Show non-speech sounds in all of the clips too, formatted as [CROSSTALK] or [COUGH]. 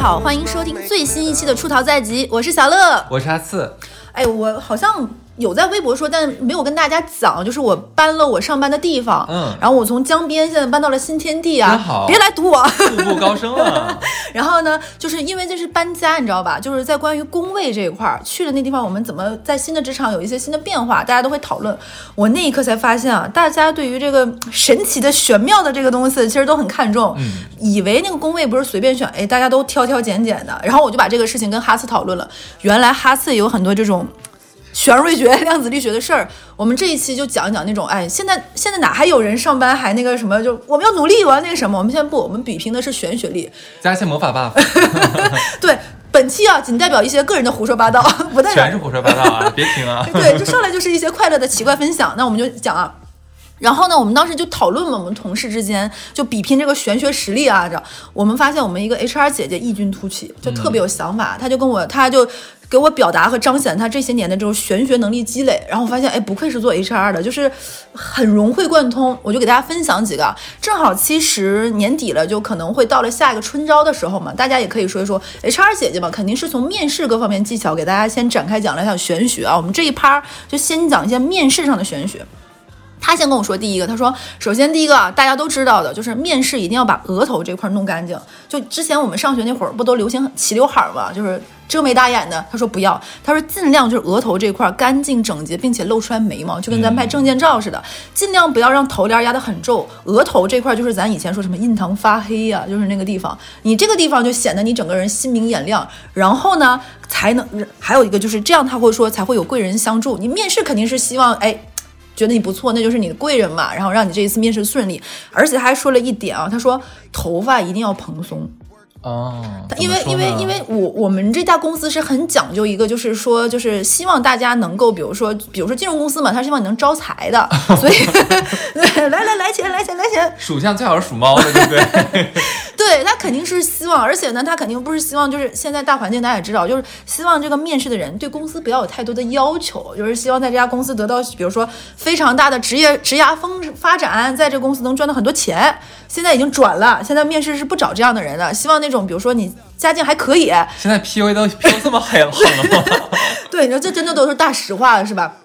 好，欢迎收听最新一期的《出逃在即》，我是小乐，我是阿次。哎，我好像。有在微博说，但没有跟大家讲，就是我搬了我上班的地方，嗯，然后我从江边现在搬到了新天地啊，好，别来堵我，步步高升啊。[LAUGHS] 然后呢，就是因为这是搬家，你知道吧？就是在关于工位这一块儿，去了那地方，我们怎么在新的职场有一些新的变化，大家都会讨论。我那一刻才发现啊，大家对于这个神奇的玄妙的这个东西，其实都很看重，嗯，以为那个工位不是随便选，哎，大家都挑挑拣拣的。然后我就把这个事情跟哈斯讨论了，原来哈斯也有很多这种。玄瑞学、量子力学的事儿，我们这一期就讲一讲那种，哎，现在现在哪还有人上班还那个什么？就我们要努力，我要那个什么？我们现在不，我们比拼的是玄学力，加一些魔法 buff。对，本期啊，仅代表一些个人的胡说八道，[LAUGHS] 不代表全是胡说八道啊！别听啊！对，就上来就是一些快乐的奇怪分享。那我们就讲啊，然后呢，我们当时就讨论嘛，我们同事之间就比拼这个玄学实力啊。这我们发现我们一个 HR 姐姐异军突起，就特别有想法，她就跟我，她就。给我表达和彰显她这些年的这种玄学能力积累，然后我发现，哎，不愧是做 HR 的，就是很融会贯通。我就给大家分享几个，正好其实年底了，就可能会到了下一个春招的时候嘛，大家也可以说一说 HR 姐姐嘛，肯定是从面试各方面技巧给大家先展开讲了一下玄学啊。我们这一趴就先讲一些面试上的玄学。他先跟我说第一个，他说，首先第一个啊大家都知道的就是面试一定要把额头这块弄干净。就之前我们上学那会儿不都流行齐刘海嘛，就是遮眉大眼的。他说不要，他说尽量就是额头这块干净整洁，并且露出来眉毛，就跟咱拍证件照似的，尽量不要让头帘压得很皱。额头这块就是咱以前说什么印堂发黑呀，就是那个地方，你这个地方就显得你整个人心明眼亮。然后呢，才能还有一个就是这样，他会说才会有贵人相助。你面试肯定是希望哎。觉得你不错，那就是你的贵人嘛，然后让你这一次面试顺利。而且他还说了一点啊，他说头发一定要蓬松。哦，因为因为因为我我们这家公司是很讲究一个，就是说就是希望大家能够，比如说比如说金融公司嘛，他希望你能招财的，[LAUGHS] 所以 [LAUGHS] 来来来钱来钱来钱，属相最好是属猫的，对不对？[LAUGHS] 对他肯定是希望，而且呢，他肯定不是希望，就是现在大环境大家也知道，就是希望这个面试的人对公司不要有太多的要求，就是希望在这家公司得到，比如说非常大的职业职涯风发展，在这公司能赚到很多钱。现在已经转了，现在面试是不找这样的人了，希望那。这种，比如说你家境还可以，现在 P U A 都 P U 这么狠狠了吗？[LAUGHS] 对，你说这真的都是大实话了，是吧？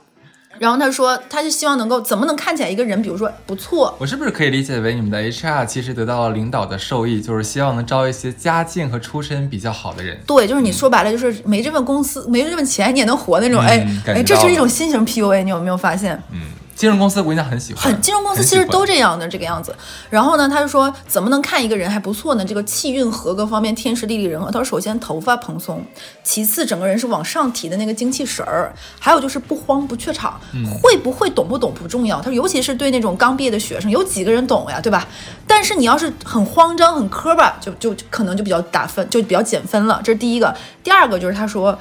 然后他说，他就希望能够怎么能看起来一个人，比如说不错。我是不是可以理解为你们的 H R 其实得到了领导的授意，就是希望能招一些家境和出身比较好的人？对，就是你说白了，就是没这份公司，没这份钱，你也能活那种。哎哎，这是一种新型 P U A，你有没有发现？嗯。金融公司我跟你讲很喜欢，很金融公司其实都这样的这个样子。然后呢，他就说怎么能看一个人还不错呢？这个气运和各方面天时地利人和。他说首先头发蓬松，其次整个人是往上提的那个精气神儿，还有就是不慌不怯场。会不会懂不懂不重要。他说尤其是对那种刚毕业的学生，有几个人懂呀，对吧？但是你要是很慌张很磕巴，就就可能就比较打分，就比较减分了。这是第一个。第二个就是他说，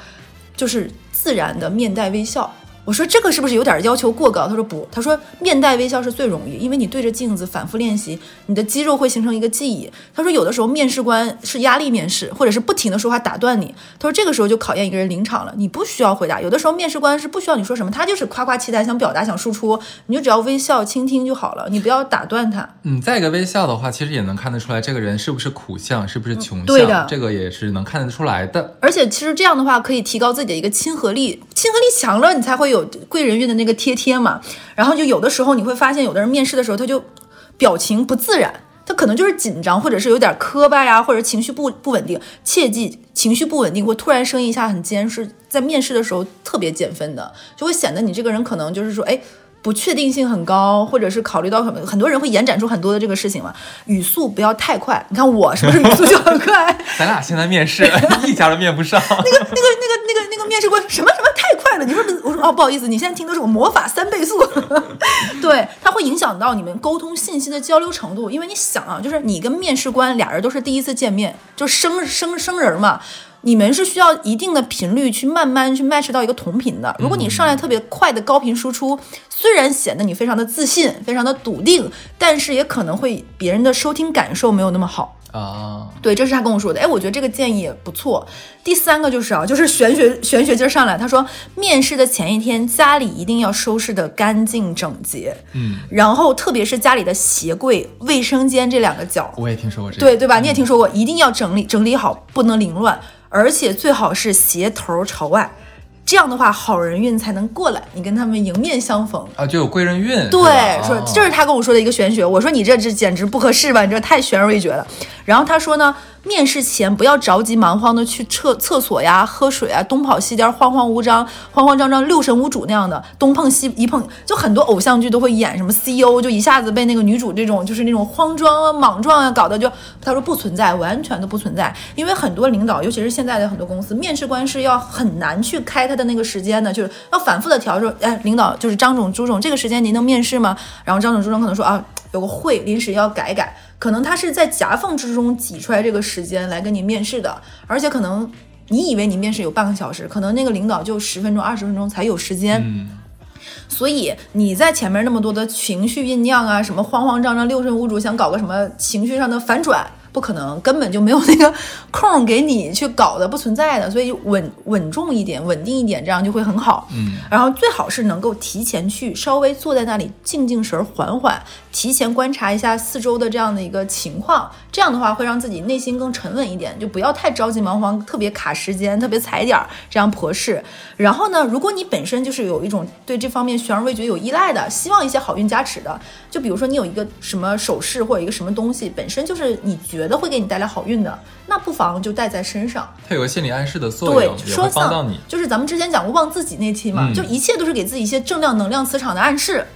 就是自然的面带微笑。我说这个是不是有点要求过高？他说不，他说面带微笑是最容易，因为你对着镜子反复练习，你的肌肉会形成一个记忆。他说有的时候面试官是压力面试，或者是不停的说话打断你。他说这个时候就考验一个人临场了，你不需要回答。有的时候面试官是不需要你说什么，他就是夸夸其谈，想表达，想输出，你就只要微笑倾听就好了，你不要打断他。嗯，再一个微笑的话，其实也能看得出来这个人是不是苦相，是不是穷相，对的，这个也是能看得出来的。而且其实这样的话可以提高自己的一个亲和力，亲和力强了，你才会有有贵人运的。那个贴贴嘛，然后就有的时候你会发现，有的人面试的时候他就表情不自然，他可能就是紧张，或者是有点磕巴呀，或者情绪不不稳定。切记，情绪不稳定或突然声音一下很尖，是在面试的时候特别减分的，就会显得你这个人可能就是说，哎。不确定性很高，或者是考虑到很很多人会延展出很多的这个事情嘛，语速不要太快。你看我是不是语速就很快？[LAUGHS] 咱俩现在面试 [LAUGHS] 一家都面不上。那个那个那个那个那个面试官什么什么太快了？你说我说哦不好意思，你现在听的是我魔法三倍速。[LAUGHS] 对，它会影响到你们沟通信息的交流程度，因为你想啊，就是你跟面试官俩人都是第一次见面，就生生生人嘛。你们是需要一定的频率去慢慢去 match 到一个同频的。如果你上来特别快的高频输出，虽然显得你非常的自信、非常的笃定，但是也可能会别人的收听感受没有那么好。啊，对，这是他跟我说的。哎，我觉得这个建议也不错。第三个就是啊，就是玄学玄学劲儿上来，他说面试的前一天家里一定要收拾的干净整洁，嗯，然后特别是家里的鞋柜、卫生间这两个角，我也听说过这个，对对吧？你也听说过，一定要整理整理好，不能凌乱，而且最好是鞋头朝外，这样的话好人运才能过来，你跟他们迎面相逢。啊，就有贵人运，对，说这是他跟我说的一个玄学。我说你这这简直不合适吧？你这太悬而未决了。然后他说呢，面试前不要着急忙慌的去厕厕所呀、喝水啊，东跑西颠，慌慌无章、慌慌张张、六神无主那样的，东碰西一碰，就很多偶像剧都会演什么 CEO 就一下子被那个女主这种就是那种慌张啊、莽撞啊搞得就他说不存在，完全都不存在。因为很多领导，尤其是现在的很多公司，面试官是要很难去开他的那个时间的，就是要反复的调说，哎，领导就是张总、朱总，这个时间您能面试吗？然后张总、朱总可能说啊，有个会临时要改改，可能他是在夹缝之中挤出来这个时间来跟你面试的，而且可能你以为你面试有半个小时，可能那个领导就十分钟、二十分钟才有时间。嗯，所以你在前面那么多的情绪酝酿啊，什么慌慌张张、六神无主，想搞个什么情绪上的反转，不可能，根本就没有那个空给你去搞的，不存在的。[LAUGHS] 所以稳稳重一点，稳定一点，这样就会很好。嗯，然后最好是能够提前去稍微坐在那里静静神儿，缓缓，提前观察一下四周的这样的一个情况。这样的话会让自己内心更沉稳一点，就不要太着急忙慌，特别卡时间，特别踩点儿，这样婆事。然后呢，如果你本身就是有一种对这方面悬而未决有依赖的，希望一些好运加持的，就比如说你有一个什么首饰或者一个什么东西，本身就是你觉得会给你带来好运的，那不妨就带在身上。它有个心理暗示的作用，，对说到你。就是咱们之前讲过旺自己那期嘛，嗯就一切都是给自己一些正量能量磁场的暗示。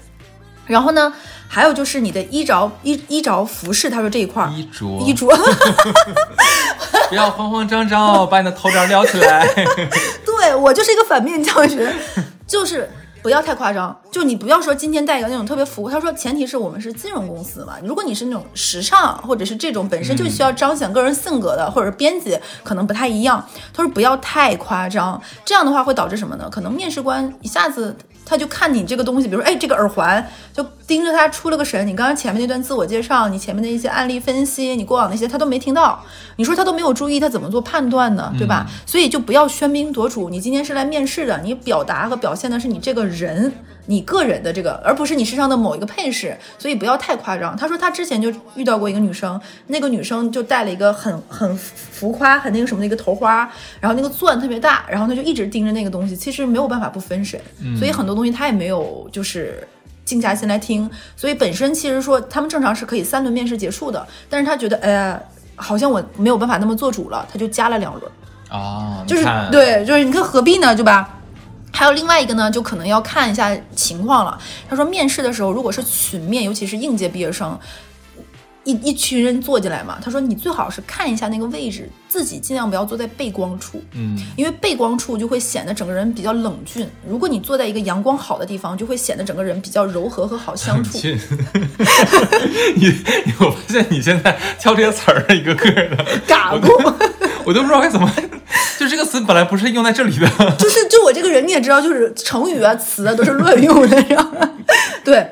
然后呢，还有就是你的衣着衣衣着服饰，他说这一块儿衣着，衣着，[LAUGHS] 不要慌慌张张哦，把你的头帘撩起来。[LAUGHS] 对我就是一个反面教学，就是不要太夸张，就你不要说今天带一个那种特别浮。他说前提是我们是金融公司嘛，如果你是那种时尚或者是这种本身就需要彰显个人性格的，或者是编辑可能不太一样。他说不要太夸张，这样的话会导致什么呢？可能面试官一下子。他就看你这个东西，比如说，哎，这个耳环，就盯着他出了个神。你刚刚前面那段自我介绍，你前面的一些案例分析，你过往那些他都没听到，你说他都没有注意，他怎么做判断呢？对吧？所以就不要喧宾夺主。你今天是来面试的，你表达和表现的是你这个人，你个人的这个，而不是你身上的某一个配饰。所以不要太夸张。他说他之前就遇到过一个女生，那个女生就戴了一个很很浮夸、很那个什么的一个头花，然后那个钻特别大，然后他就一直盯着那个东西，其实没有办法不分神。所以很多东西他也没有就是。静下心来听，所以本身其实说他们正常是可以三轮面试结束的，但是他觉得，哎呀，好像我没有办法那么做主了，他就加了两轮。啊，就是，对，就是你看何必呢，对吧？还有另外一个呢，就可能要看一下情况了。他说面试的时候，如果是群面，尤其是应届毕业生，一一群人坐进来嘛，他说你最好是看一下那个位置，自己尽量不要坐在背光处，嗯，因为背光处就会显得整个人比较冷峻。如果你坐在一个阳光好的地方，就会显得整个人比较柔和和好相处。去，你你我发现你现在挑这些词儿一个个的，[LAUGHS] 嘎过，我都不知道该怎么，[LAUGHS] 就这个词本来不是用在这里的。就是就我这个人你也知道，就是成语啊词啊都是乱用的，知道吗？对。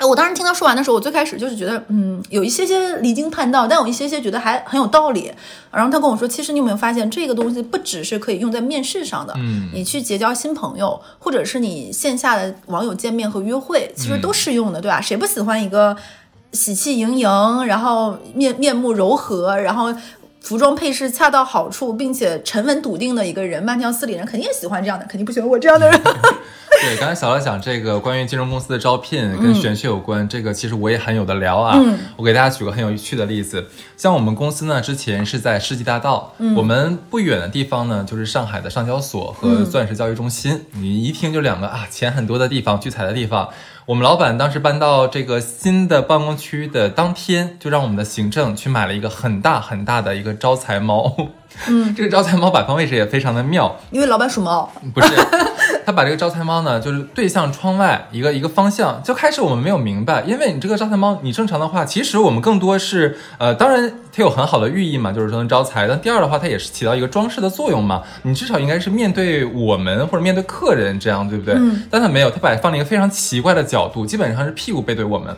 哎，我当时听他说完的时候，我最开始就是觉得，嗯，有一些些离经叛道，但有一些些觉得还很有道理。然后他跟我说，其实你有没有发现，这个东西不只是可以用在面试上的，嗯你去结交新朋友，或者是你线下的网友见面和约会，其实都适用的，对吧？谁不喜欢一个喜气盈盈，然后面面目柔和，然后服装配饰恰到好处，并且沉稳笃定的一个人，慢条斯理的人，肯定也喜欢这样的，肯定不喜欢我这样的人。[LAUGHS] 对，刚才小乐讲这个关于金融公司的招聘跟玄学有关，这个其实我也很有的聊啊。嗯我给大家举个很有趣的例子，像我们公司呢，之前是在世纪大道，我们不远的地方呢，就是上海的上交所和钻石交易中心。你一听就两个啊，钱很多的地方，聚财的地方。我们老板当时搬到这个新的办公区的当天，就让我们的行政去买了一个很大很大的一个招财猫。嗯，这个招财猫摆放位置也非常的妙，因为老板属猫，不是，他把这个招财猫呢，就是对向窗外一个一个方向。就开始我们没有明白，因为你这个招财猫，你正常的话，其实我们更多是呃，当然它有很好的寓意嘛，就是说能招财。但第二的话，它也是起到一个装饰的作用嘛。你至少应该是面对我们或者面对客人这样，对不对？嗯但它没有，它摆放了一个非常奇怪的角度，基本上是屁股背对我们。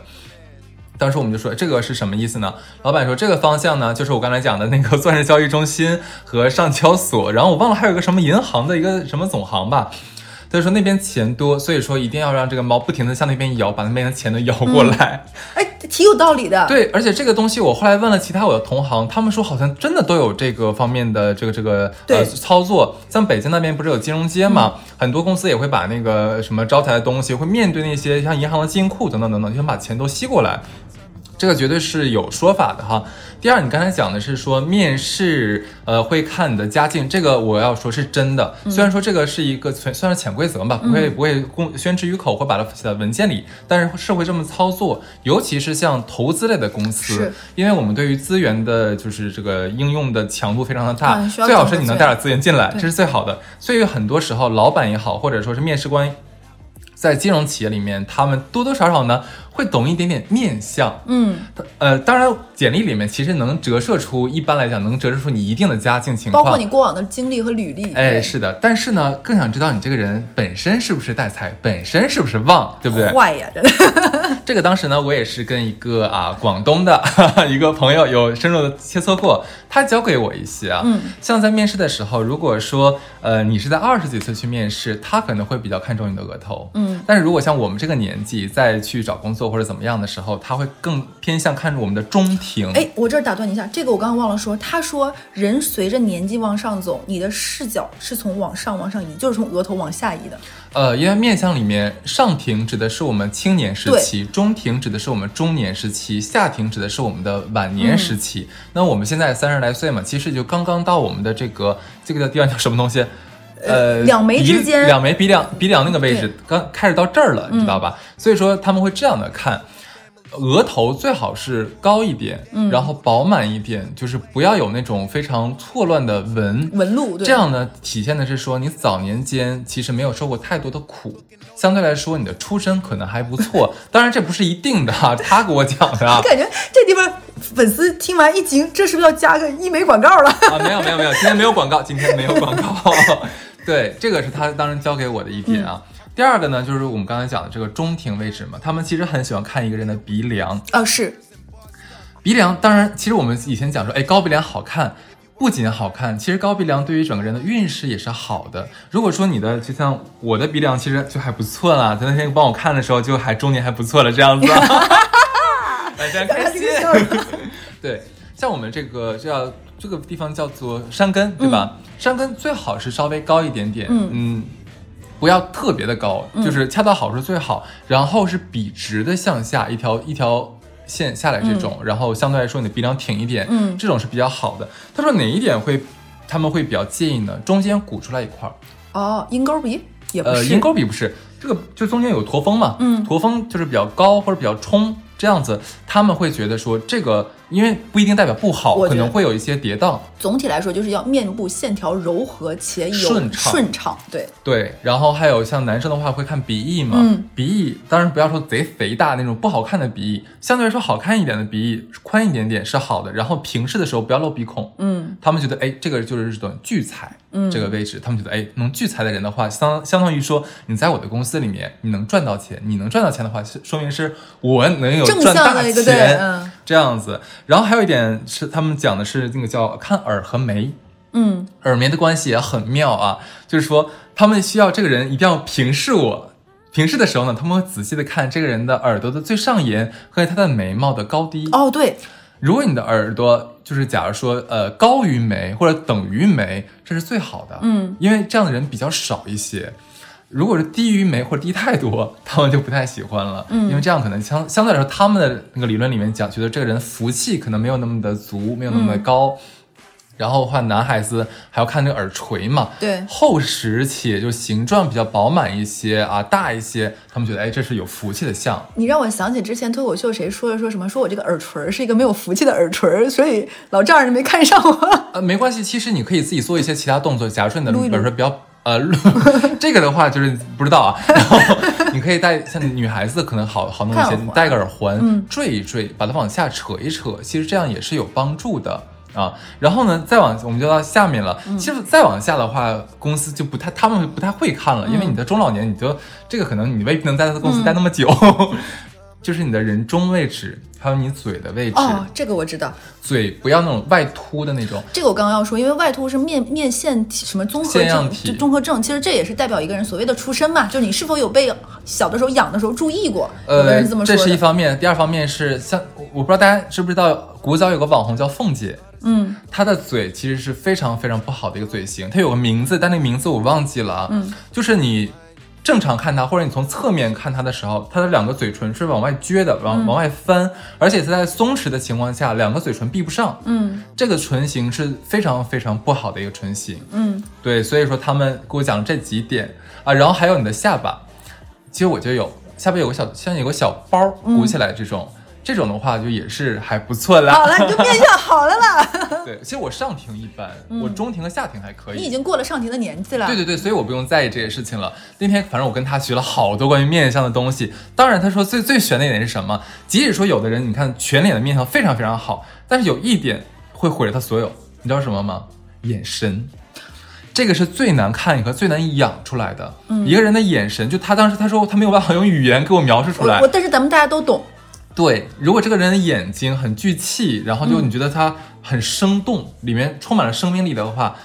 当时我们就说这个是什么意思呢？老板说这个方向呢，就是我刚才讲的那个钻石交易中心和上交所，然后我忘了还有个什么银行的一个什么总行吧。他就说那边钱多，所以说一定要让这个猫不停的向那边摇，把那边的钱都摇过来。哎，挺有道理的。对，而且这个东西我后来问了其他我的同行，他们说好像真的都有这个方面的这个这个呃操作。像北京那边不是有金融街嘛，很多公司也会把那个什么招财的东西，会面对那些像银行的金库等等等等，就想把钱都吸过来。这个绝对是有说法的哈。第二，你刚才讲的是说面试，呃，会看你的家境，这个我要说是真的。虽然说这个是一个算算是潜规则吧，不会不会公宣之于口会把它写在文件里，但是是会这么操作。尤其是像投资类的公司，因为我们对于资源的就是这个应用的强度非常的大，嗯最好是你能带点资源进来，这是最好的。所以很多时候，老板也好，或者说是面试官。在金融企业里面，他们多多少少呢会懂一点点面相，嗯，呃，当然，简历里面其实能折射出，一般来讲能折射出你一定的家境情况，包括你过往的经历和履历。哎，是的，但是呢，更想知道你这个人本身是不是带财，本身是不是旺，对不对？坏呀，真的。[LAUGHS] 这个当时呢，我也是跟一个啊广东的 [LAUGHS] 一个朋友有深入的切磋过，他教给我一些啊，嗯，像在面试的时候，如果说呃你是在二十几岁去面试，他可能会比较看重你的额头，嗯，但是如果像我们这个年纪再去找工作或者怎么样的时候，他会更偏向看着我们的中庭，哎，我这儿打断你一下，这个我刚刚忘了说。他说，人随着年纪往上走，你的视角是从往上往上移，就是从额头往下移的。呃，因为面相里面，上庭指的是我们青年时期，中庭指的是我们中年时期，下庭指的是我们的晚年时期。那我们现在三十来岁嘛，其实就刚刚到我们的这个这个地方叫什么东西？呃，两眉鼻之间两眉鼻梁鼻梁那个位置，刚开始到这儿了，你知道吧？所以说他们会这样的看。额头最好是高一点，嗯，然后饱满一点，就是不要有那种非常错乱的纹，纹路，对，这样呢，体现的是说你早年间其实没有受过太多的苦，相对来说你的出身可能还不错。[LAUGHS] 当然这不是一定的哈，他给我讲的啊我。[LAUGHS] 感觉这地方粉丝听完一惊，这是不是要加个医美广告了？[LAUGHS] 啊，没有没有没有，今天没有广告，今天没有广告。对，这个是他当时教给我的一点啊。第二个呢，就是我们刚才讲的这个中庭位置嘛，他们其实很喜欢看一个人的鼻梁。啊，是，鼻梁，当然，其实我们以前讲说，哎，高鼻梁好看，不仅好看，其实高鼻梁对于整个人的运势也是好的。如果说你的就像我的鼻梁，其实就还不错啦，他那天帮我看的时候，就还中年还不错了这样子。[LAUGHS] 大家开心。[LAUGHS] 对，像我们这个就要这个地方叫做山根，对吧？山根最好是稍微高一点点，嗯不要特别的高，就是恰到好处最好。然后是笔直的向下一条一条线下来这种，然后相对来说你的鼻梁挺一点，嗯这种是比较好的。他说哪一点会他们会比较介意呢？中间鼓出来一块儿，哦，鹰钩鼻也不呃，鹰钩鼻不是这个，就中间有驼峰嘛，嗯驼峰就是比较高或者比较冲这样子，他们会觉得说这个，因为不一定代表不好，可能会有一些跌宕。总体来说就是要面部线条柔和且有顺畅。顺畅，对，对，然后还有像男生的话会看鼻翼嘛，嗯。鼻翼当然不要说贼肥大那种不好看的鼻翼，相对来说好看一点的鼻翼，宽一点点是好的。然后平视的时候不要露鼻孔，嗯。他们觉得哎这个就是这种聚财，嗯。这个位置，他们觉得哎能聚财的人的话，相相当于说你在我的公司里面你能赚到钱，你能赚到钱的话，是说明是我能有正赚大向的一个对钱，嗯这样子。然后还有一点是他们讲的是那个叫看耳和眉，嗯耳眉的关系也很妙啊，就是说他们需要这个人一定要平视我。平视的时候呢，他们会仔细的看这个人的耳朵的最上沿和他的眉毛的高低。哦对，如果你的耳朵就是假如说呃高于眉或者等于眉，这是最好的。嗯，因为这样的人比较少一些。如果是低于眉或者低太多，他们就不太喜欢了。嗯因为这样可能相相对来说，他们的那个理论里面讲，觉得这个人福气可能没有那么的足，没有那么的高。然后的话，男孩子还要看那个耳垂嘛，对厚实且就形状比较饱满一些啊，大一些，他们觉得哎，这是有福气的象。你让我想起之前脱口秀谁说的说什么，说我这个耳垂儿是一个没有福气的耳垂儿，所以老丈人没看上我。呃，没关系，其实你可以自己做一些其他动作。假如说你的撸一撸耳垂比较呃，撸 [LAUGHS] 这个的话就是不知道啊。[LAUGHS] 然后你可以戴像女孩子可能好好弄一些，你戴个耳环，嗯坠一坠，把它往下扯一扯，其实这样也是有帮助的。啊，然后呢，再往我们就到下面了。嗯其实再往下的话，公司就不太，他们不太会看了，因为嗯你的中老年，你就这个可能你未必能在他的公司待那么久。[LAUGHS] 就是你的人中位置，还有你嘴的位置，哦，这个我知道，嘴不要那种外凸的那种。这个我刚刚要说，因为外凸是面面线体什么综合症，就综合症，其实这也是代表一个人所谓的出身嘛，就是你是否有被小的时候养的时候注意过，呃这么，说这。是一方面，第二方面是像我不知道大家知不知道，古早有个网红叫凤姐，嗯，她的嘴其实是非常非常不好的一个嘴型，她有个名字，但那个名字我忘记了啊。嗯，就是你正常看它，或者你从侧面看它的时候，它的两个嘴唇是往外撅的，嗯。往、往外翻，而且是在松弛的情况下，两个嘴唇闭不上。嗯。这个唇形是非常非常不好的一个唇形。嗯，对，所以说他们给我讲这几点。啊，然后还有你的下巴，其实我就有下巴有个小像有个小包鼓起来这种，这种的话就也是还不错啦。嗯好了，你就面相好了啦，[LAUGHS] 对，其实我上庭一般，我中庭和下庭还可以。你已经过了上庭的年纪了。对对对，所以我不用在意这些事情了。那天反正我跟他学了好多关于面相的东西。当然，他说最最悬的一点是什么？即使说有的人你看全脸的面相非常非常好，但是有一点会毁了他所有，你知道什么吗？眼神。这个是最难看和最难养出来的。嗯一个人的眼神，就他当时他说他没有办法用语言给我描述出来我我，。但是咱们大家都懂，对，如果这个人的眼睛很聚气，然后就你觉得他很生动，里面充满了生命力的话，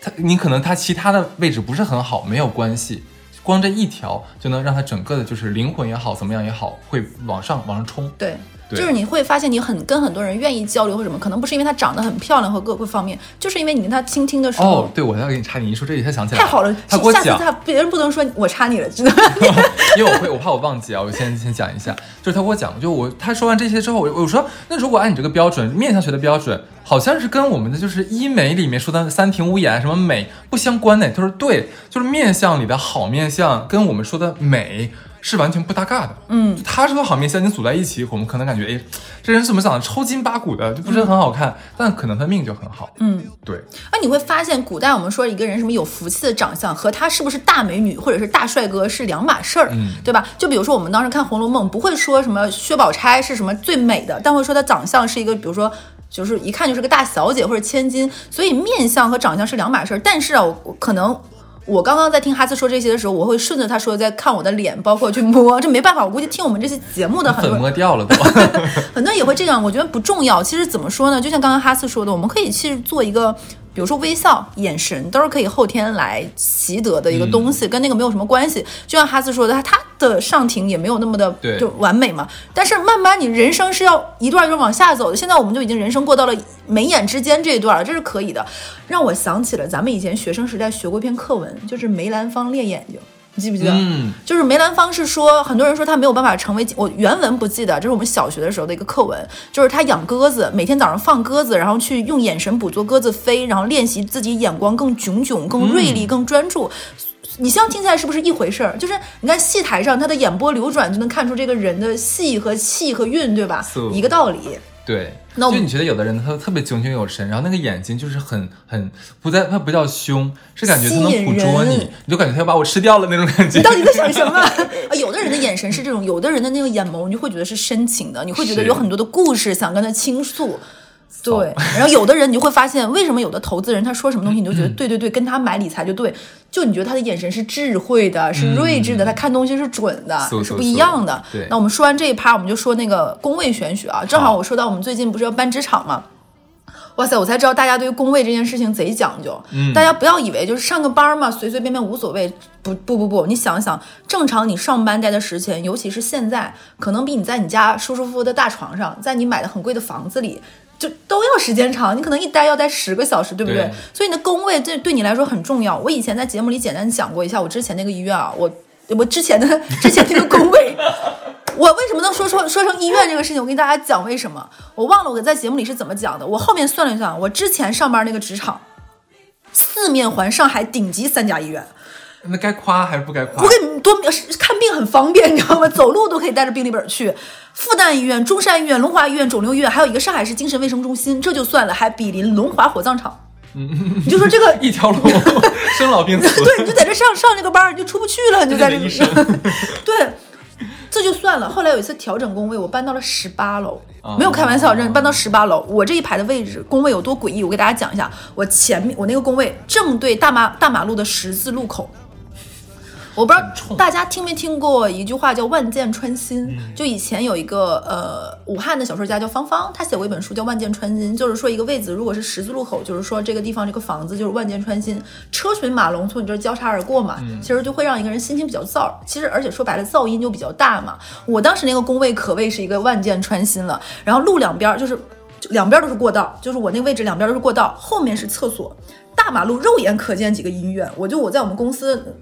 他你可能他其他的位置不是很好，没有关系，光这一条就能让他整个的就是灵魂也好，怎么样也好，会往上往上冲。对。对就是你会发现，你很跟很多人愿意交流或什么，可能不是因为她长得很漂亮和各个方面，就是因为你跟她倾听的时候，哦，对，我要给你插你一说这里，才想起来，太好了。他给我讲，下次他别人不能说我插你了，知道吗？[LAUGHS] 因为我会，我怕我忘记啊，我先先讲一下，就是他给我讲，就我他说完这些之后，我我说，那如果按你这个标准，面相学的标准，好像是跟我们的就是医美里面说的三庭五眼什么美不相关的。他说对，就是面相里的好面相跟我们说的美是完全不搭嘎的。嗯，他是个好面相，你组在一起，我们可能感觉，哎，这人怎么长得抽筋扒骨的，就不是很好看，但可能他命就很好。嗯，对，那，你会发现，古代我们说一个人什么有福气的长相，和他是不是大美女或者是大帅哥是两码事儿，嗯对吧？就比如说我们当时看《红楼梦》，不会说什么薛宝钗是什么最美的，但会说她长相是一个，比如说。就是一看就是个大小姐或者千金，所以面相和长相是两码事儿。但是啊，我我可能我刚刚在听哈斯说这些的时候，我会顺着他说在看我的脸，包括去摸，[LAUGHS] 这没办法，我估计听我们这些节目的很多摸掉了都。[LAUGHS] [LAUGHS] 很多人也会这样，我觉得不重要。其实怎么说呢？就像刚刚哈斯说的，我们可以去做一个，比如说微笑、眼神，都是可以后天来习得的一个东西，跟那个没有什么关系。就像哈斯说的，他他的上庭也没有那么的就完美嘛。但是慢慢你人生是要一段一段往下走的。现在我们就已经人生过到了眉眼之间这一段了，这是可以的。让我想起了咱们以前学生时代学过一篇课文，就是梅兰芳练眼睛。你记不记得？嗯，就是梅兰芳是说，很多人说他没有办法成为我原文不记得，这是我们小学的时候的一个课文，就是他养鸽子，每天早上放鸽子，然后去用眼神捕捉鸽子飞，然后练习自己眼光更炯炯、更锐利、更专注。你这样听起来是不是一回事儿？就是你看戏台上他的眼波流转，就能看出这个人的戏和气和韵，对吧是？一个道理。对，那我就你觉得有的人他特别炯炯有神，然后那个眼睛就是很很不在，他不叫凶，是感觉他能捕捉你，你就感觉他要把我吃掉了那种感觉。你到底在想 [LAUGHS] 什么？啊，有的人的眼神是这种，有的人的那个眼眸，你就会觉得是深情的，你会觉得有很多的故事想跟他倾诉。对，[LAUGHS] 然后有的人你就会发现，为什么有的投资人他说什么东西，你就觉得对对对，跟他买理财就对，就你觉得他的眼神是智慧的，是睿智的，他看东西是准的，是不一样的。对那我们说完这一趴，我们就说那个工位玄学啊，正好我说到我们最近不是要搬职场嘛。哇塞！我才知道大家对于工位这件事情贼讲究。嗯大家不要以为就是上个班嘛，随随便便无所谓。不不不不，你想想，正常你上班待的时间，尤其是现在，可能比你在你家舒舒服服的大床上，在你买的很贵的房子里，就都要时间长。你可能一待要待十个小时，对不对？对所以你的工位这对你来说很重要。我以前在节目里简单讲过一下我之前那个医院啊，我我之前的 [LAUGHS] 之前那个工位。[LAUGHS] 我为什么能说说说成医院这个事情？我跟大家讲为什么，我忘了我在节目里是怎么讲的。我后面算了一算，我之前上班那个职场，四面环上海顶级三甲医院，那该夸还是不该夸我？给你多看病很方便，你知道吗？走路都可以带着病历本去。复旦医院、中山医院、龙华医院、肿瘤医院，还有一个上海市精神卫生中心，这就算了，还比邻龙华火葬场。你就说这个 [LAUGHS] 一条龙，生老病死。对，你就在这上上这个班，你就出不去了，你就在这这个医生 [LAUGHS] 对，这就算了。后来有一次调整工位，我搬到了十八楼，哦没有开玩笑，真的搬到十八楼。我这一排的位置工位有多诡异，我给大家讲一下。我前面我那个工位正对大马大马路的十字路口。我不知道大家听没听过一句话叫“万箭穿心”，嗯就以前有一个呃武汉的小说家叫芳芳，他写过一本书叫《万箭穿心》，就是说一个位子如果是十字路口，就是说这个地方这个房子就是万箭穿心，车水马龙从你这儿交叉而过嘛，嗯其实就会让一个人心情比较燥。其实而且说白了噪音就比较大嘛。我当时那个工位可谓是一个万箭穿心了，然后路两边儿就是两边都是过道，就是我那个位置两边都是过道，后面是厕所，大马路肉眼可见几个医院。我就我在我们公司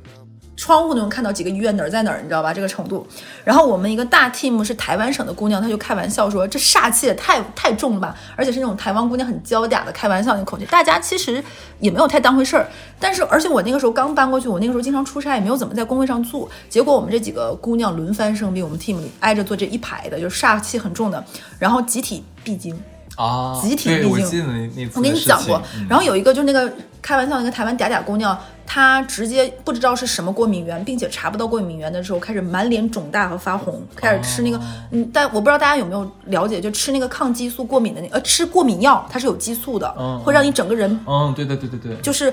窗户都能看到几个医院哪儿在哪儿，你知道吧？这个程度。然后我们一个大 team 是台湾省的姑娘，她就开玩笑说：“这煞气也太太重了吧！”而且是那种台湾姑娘很娇嗲的开玩笑那口气。大家其实也没有太当回事儿。但是，而且我那个时候刚搬过去，我那个时候经常出差，也没有怎么在工位上住。结果我们这几个姑娘轮番生病，我们 team 里挨着坐这一排的，就是煞气很重的，然后集体闭经。啊，集体对，毕竟我记得那那次我跟你讲过，嗯。然后有一个就是那个开玩笑那个台湾嗲嗲姑娘，她直接不知道是什么过敏源，并且查不到过敏源的时候，开始满脸肿大和发红，开始吃那个，哦。嗯，但我不知道大家有没有了解，就吃那个抗激素过敏的那呃吃过敏药，它是有激素的，嗯会让你整个人嗯，对对对对对，就是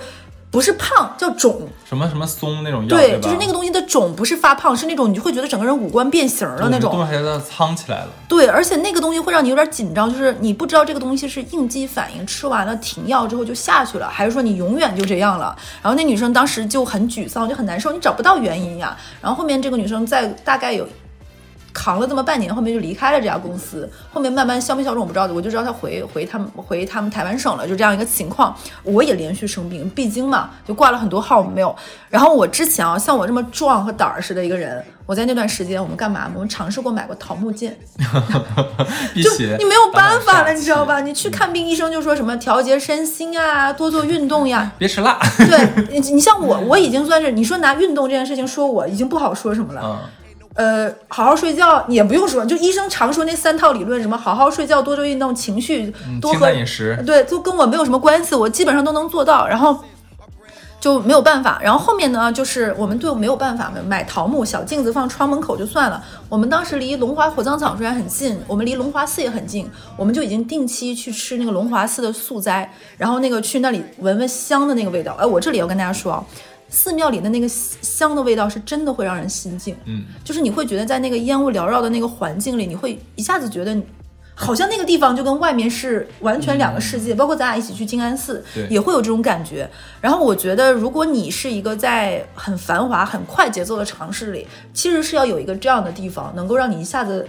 不是胖叫肿，什么什么松那种药，对，吧就是那个东西的肿不是发胖，是那种你就会觉得整个人五官变形了那种，动物还在苍起来了。对，而且那个东西会让你有点紧张，就是你不知道这个东西是应激反应，吃完了停药之后就下去了，还是说你永远就这样了？然后那女生当时就很沮丧，就很难受，你找不到原因呀。然后后面这个女生在大概有扛了这么半年，后面就离开了这家公司。后面慢慢消没消肿我不知道，我就知道他回回他们回他们台湾省了，就这样一个情况。我也连续生病，闭经嘛，就挂了很多号没有。然后我之前啊，像我这么壮和胆儿似的一个人，我在那段时间我们干嘛？我们尝试过买过桃木剑。[LAUGHS] 就你没有办法了？你知道吧？你去看病，医生就说什么调节身心啊，多做运动呀。别吃辣。对你，你像我，我已经算是你说拿运动这件事情说我已经不好说什么了。嗯，呃，好好睡觉也不用说，就医生常说那三套理论，什么好好睡觉、多做运动、情绪多清喝淡饮食。对，就跟我没有什么关系，我基本上都能做到。然后就没有办法。然后后面呢，就是我们就没有办法。买桃木小镜子放窗门口就算了。我们当时离龙华火葬场虽然很近，我们离龙华寺也很近，我们就已经定期去吃那个龙华寺的素斋，然后那个去那里闻闻香的那个味道。哎，我这里要跟大家说啊。寺庙里的那个香的味道是真的会让人心静，嗯，就是你会觉得在那个烟雾缭绕的那个环境里，你会一下子觉得好像那个地方就跟外面是完全两个世界。包括咱俩一起去静安寺，也会有这种感觉。然后我觉得，如果你是一个在很繁华、很快节奏的城市里，其实是要有一个这样的地方，能够让你一下子。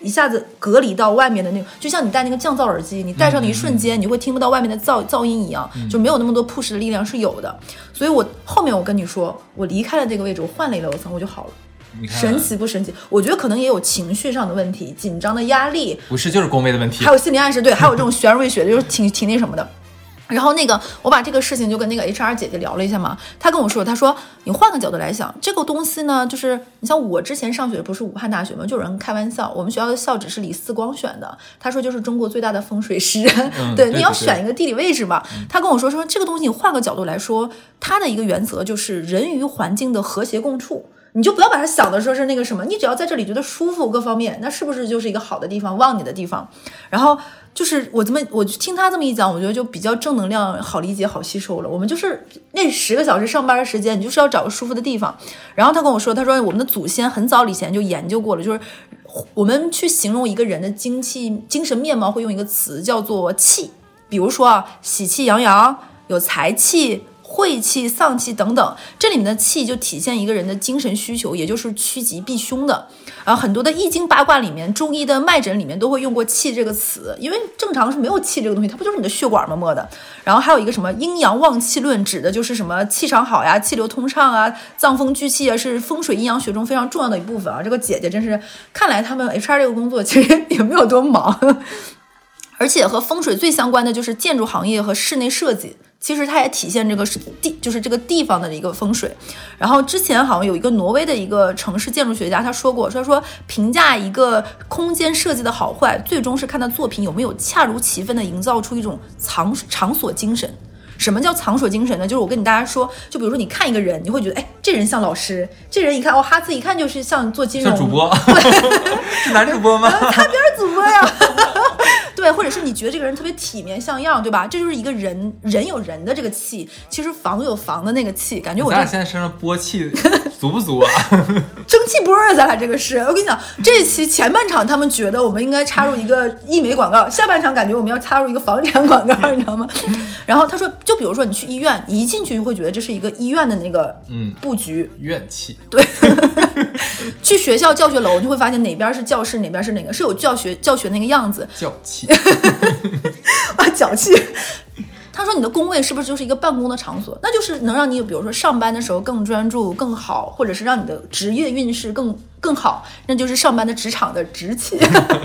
一下子隔离到外面的那种，就像你戴那个降噪耳机，你戴上的一瞬间，你就会听不到外面的噪噪音一样，就没有那么多 push 的力量是有的。所以我后面我跟你说，我离开了这个位置，我换了一楼层，我就好了。神奇不神奇？我觉得可能也有情绪上的问题，紧张的压力，不是就是宫位的问题还。有心理暗示，对，还有这种悬而未决的，就是挺挺那什么的。然后那个，我把这个事情就跟那个 HR 姐姐聊了一下嘛，她跟我说，她说你换个角度来想，这个东西呢，就是你像我之前上学不是武汉大学嘛，就有人开玩笑，我们学校的校址是李四光选的，他说就是中国最大的风水师，[LAUGHS] 对，嗯对你要选一个地理位置嘛。他跟我说说这个东西，你换个角度来说，它的一个原则就是人与环境的和谐共处。你就不要把它想的说是那个什么，你只要在这里觉得舒服，各方面，那是不是就是一个好的地方，旺你的地方？然后就是我这么，我就听他这么一讲，我觉得就比较正能量，好理解，好吸收了。我们就是那十个小时上班的时间，你就是要找个舒服的地方。然后他跟我说，他说我们的祖先很早以前就研究过了，就是我们去形容一个人的精气、精神面貌，会用一个词叫做气。比如说啊，喜气洋洋，有财气。晦气、丧气等等，这里面的气就体现一个人的精神需求，也就是趋吉避凶的。然后很多的易经八卦里面、中医的脉诊里面都会用过气这个词，因为正常是没有气这个东西，它不就是你的血管吗？摸的。然后还有一个什么阴阳旺气论，指的就是什么气场好呀、气流通畅啊、脏风聚气啊，是风水阴阳学中非常重要的一部分啊。这个姐姐真是，看来他们 HR 这个工作其实也没有多忙。[LAUGHS] 而且和风水最相关的就是建筑行业和室内设计，其实它也体现这个是地，就是这个地方的一个风水。然后之前好像有一个挪威的一个城市建筑学家，他说过，他说评价一个空间设计的好坏，最终是看他作品有没有恰如其分的营造出一种场场所精神。什么叫场所精神呢？就是我跟你大家说，就比如说你看一个人，你会觉得，哎，这人像老师，这人一看，哦，哈兹一看就是像做金融像主播 [LAUGHS] [LAUGHS] 是男主播吗？擦边儿主播呀。对，或者是你觉得这个人特别体面像样，对吧？这就是一个人，人有人的这个气，其实房有房的那个气，感觉我这咱俩现在身上波气 [LAUGHS] 足不足啊？[LAUGHS] 蒸汽波啊，咱俩这个是我跟你讲，这期前半场他们觉得我们应该插入一个医美广告，下半场感觉我们要插入一个房产广告，你知道吗？[LAUGHS] 然后他说，就比如说你去医院，你一进去就会觉得这是一个医院的那个嗯布局，怨气。对，[LAUGHS] 去学校教学楼，你就会发现哪边是教室，哪边是哪个，是有教学教学那个样子脚气。[LAUGHS] 啊，脚气。他说：“你的工位是不是就是一个办公的场所？那就是能让你，比如说上班的时候更专注、更好，或者是让你的职业运势更更好，那就是上班的职场的职气。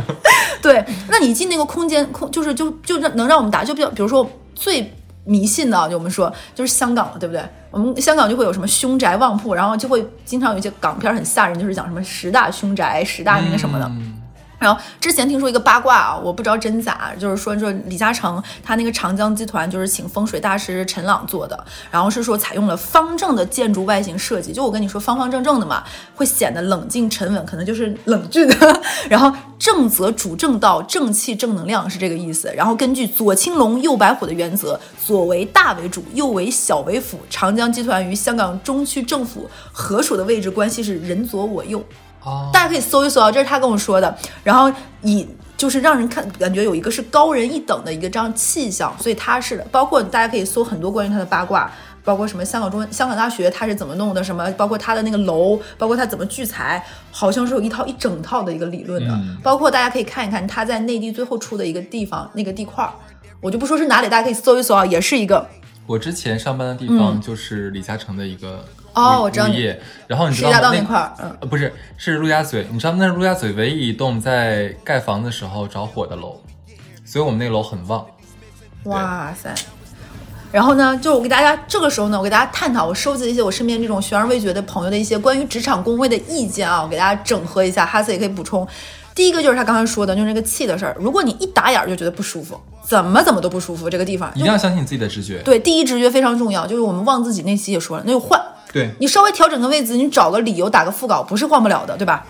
[LAUGHS] 对，那你进那个空间，空就是就就让能让我们答，就比较，比如说最迷信的啊，就我们说就是香港了，对不对？我们香港就会有什么凶宅旺铺，然后就会经常有一些港片很吓人，就是讲什么十大凶宅、十大那个什么的。然后之前听说一个八卦啊，我不知道真假，就是说说李嘉诚他那个长江集团就是请风水大师陈朗做的，然后是说采用了方正的建筑外形设计，就我跟你说方方正正的嘛，会显得冷静沉稳，可能就是冷峻的。然后正则主正道，正气正能量是这个意思。然后根据左青龙右白虎的原则，左为大为主，右为小为辅。长江集团与香港中区政府合署的位置关系是人左我右。哦，大家可以搜一搜啊，这是他跟我说的。然后以就是让人看感觉有一个是高人一等的一个这样气象，所以他是的。包括大家可以搜很多关于他的八卦，包括什么香港中香港大学他是怎么弄的，什么包括他的那个楼，包括他怎么聚财，好像是有一套一整套的一个理论的。嗯包括大家可以看一看他在内地最后出的一个地方那个地块儿，我就不说是哪里，大家可以搜一搜啊，也是一个我之前上班的地方就是李嘉诚的一个嗯哦我知道你，然后你知道那块儿，嗯。呃，不是，是陆家嘴。你知道那是陆家嘴唯一一栋在盖房的时候着火的楼，所以我们那个楼很旺。哇塞！然后呢，就我给大家这个时候呢，我给大家探讨，我收集了一些我身边这种悬而未决的朋友的一些关于职场工位的意见啊，我给大家整合一下，哈斯也可以补充。第一个就是他刚才说的，就是那个气的事儿。如果你一打眼儿就觉得不舒服，怎么怎么都不舒服，这个地方一定要相信你自己的直觉。对第一直觉非常重要。就是我们忘自己那期也说了，那就换，对，你稍微调整个位置，你找个理由打个副稿，不是换不了的，对吧？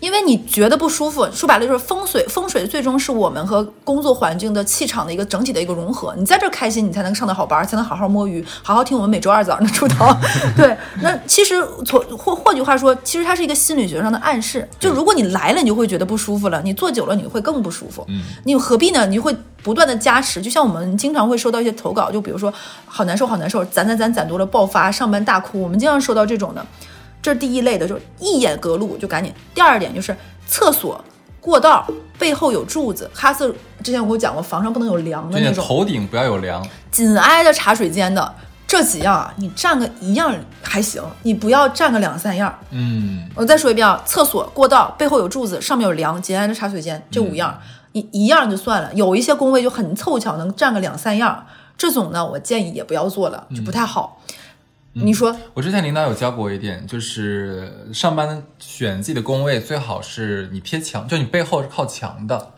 因为你觉得不舒服，说白了就是风水。风水最终是我们和工作环境的气场的一个整体的一个融合。你在这儿开心，你才能上得好班，才能好好摸鱼，好好听我们每周二早上的出逃。[LAUGHS] 对，那其实从或换句话说，其实它是一个心理学上的暗示。就如果你来了，你就会觉得不舒服了；你坐久了，你会更不舒服。嗯，你何必呢？你会不断的加持，就像我们经常会收到一些投稿，就比如说好难受，好难受，攒攒攒攒多了爆发，上班大哭，我们经常收到这种的。这是第一类的，就是一眼隔路就赶紧。第二点就是厕所过道背后有柱子，哈斯之前我跟我讲过，房上不能有梁的那种，头顶不要有梁。紧挨着茶水间的这几样啊，你占个一样还行，你不要占个两三样。嗯，我再说一遍啊，厕所过道背后有柱子，上面有梁，紧挨着茶水间，这五样，一一样就算了。有一些工位就很凑巧，能占个两三样，这种呢，我建议也不要做了，就不太好。你说，我之前领导有教过我一点，就是上班选自己的工位最好是你贴墙，就你背后是靠墙的。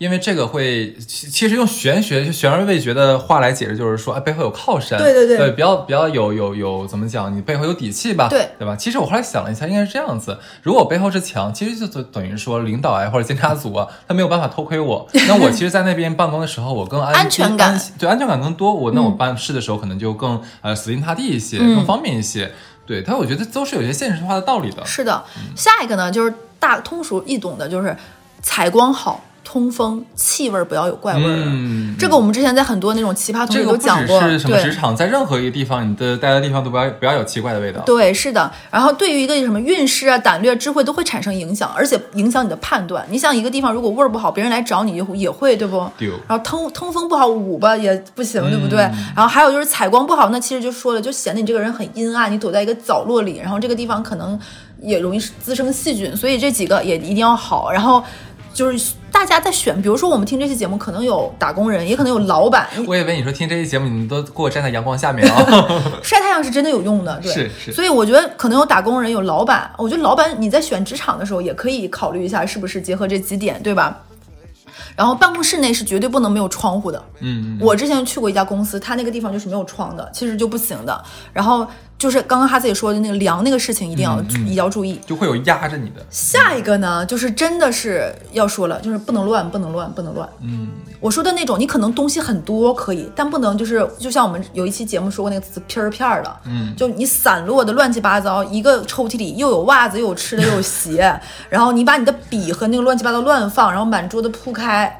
因为这个会，其其实用玄学、就悬而未决的话来解释，就是说，哎，背后有靠山，对对对。对，比较比较有有有怎么讲，你背后有底气吧，对。对吧？其实我后来想了一下，应该是这样子，如果背后是墙，其实就等等于说领导啊或者监察组啊，他没有办法偷窥我，[LAUGHS] 那我其实，在那边办公的时候，我更安安全感。对安全感更多，我那我嗯办事的时候可能就更呃死心塌地一些，嗯。更方便一些。对，但我觉得都是有些现实化的道理的。是的，下一个呢，就是大通俗易懂的，就是采光好、通风、气味儿不要有怪味儿。嗯，这个我们之前在很多那种奇葩同学这个不都讲过，什么职。场，在任何一个地方，你的待的地方都不要不要有奇怪的味道。对，是的。然后对于一个什么运势啊、胆略、智慧都会产生影响，而且影响你的判断。你想一个地方如果味儿不好，别人来找你也会也会，对不？对然后通通风不好，捂吧也不行，对不对？嗯然后还有就是采光不好，那其实就说了，就显得你这个人很阴暗，你躲在一个角落里，然后这个地方可能也容易滋生细菌，所以这几个也一定要好。然后就是大家在选，比如说我们听这期节目，可能有打工人，也可能有老板，我以为你说听这期节目，你们都给我站在阳光下面啊。[LAUGHS] 晒太阳是真的有用的，对，是是所以我觉得可能有打工人，有老板，我觉得老板你在选职场的时候也可以考虑一下，是不是结合这几点，对吧？然后办公室内是绝对不能没有窗户的。嗯，我之前去过一家公司，它那个地方就是没有窗的，其实就不行的。然后就是刚刚哈自己说的那个量那个事情，一定要、嗯嗯也要注意。就会有压着你的。下一个呢，就是真的是要说了，就是不能乱，不能乱，不能乱。嗯，我说的那种，你可能东西很多可以，但不能就是就像我们有一期节目说过那个词片儿片儿的，嗯就你散落的乱七八糟，一个抽屉里又有袜子，又有吃的，又有鞋，[LAUGHS] 然后你把你的笔和那个乱七八糟乱放，然后满桌子铺开，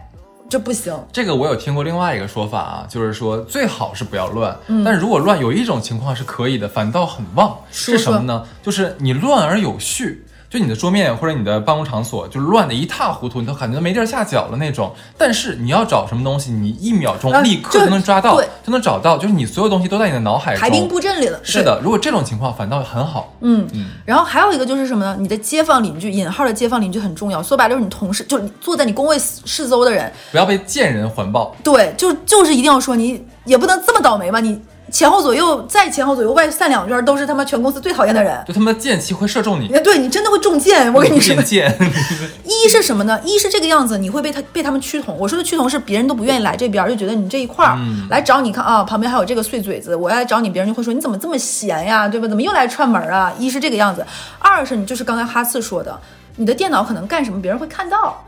这不行。这个我有听过另外一个说法啊，就是说最好是不要乱，嗯但是如果乱，有一种情况是可以的，反倒很旺，是什么呢？就是你乱而有序。就你的桌面或者你的办公场所，就乱的一塌糊涂，你都感觉都没地儿下脚了那种。但是你要找什么东西，你一秒钟啊立刻就就能抓到，对就能找到，就是你所有东西都在你的脑海中。排兵布阵里了，是的，如果这种情况反倒很好。嗯嗯，然后还有一个就是什么呢？你的街坊邻居（引号的街坊邻居）很重要。说白了就是你同事，就是你坐在你工位四周的人。不要被贱人环抱。对，就就是一定要说你也不能这么倒霉吧？你前后左右再前后左右外散两圈都是他妈全公司最讨厌的人。就他们的剑气会射中你，哎对你真的会中箭，我跟你说。变剑。[LAUGHS] 一是什么呢？一是这个样子，你会被他被他们趋同。我说的趋同是别人都不愿意来这边，就觉得你这一块儿、嗯来找你看啊，旁边还有这个碎嘴子，我要来找你，别人就会说你怎么这么闲呀，对吧？怎么又来串门啊？一是这个样子，二是你就是刚才哈次说的，你的电脑可能干什么，别人会看到。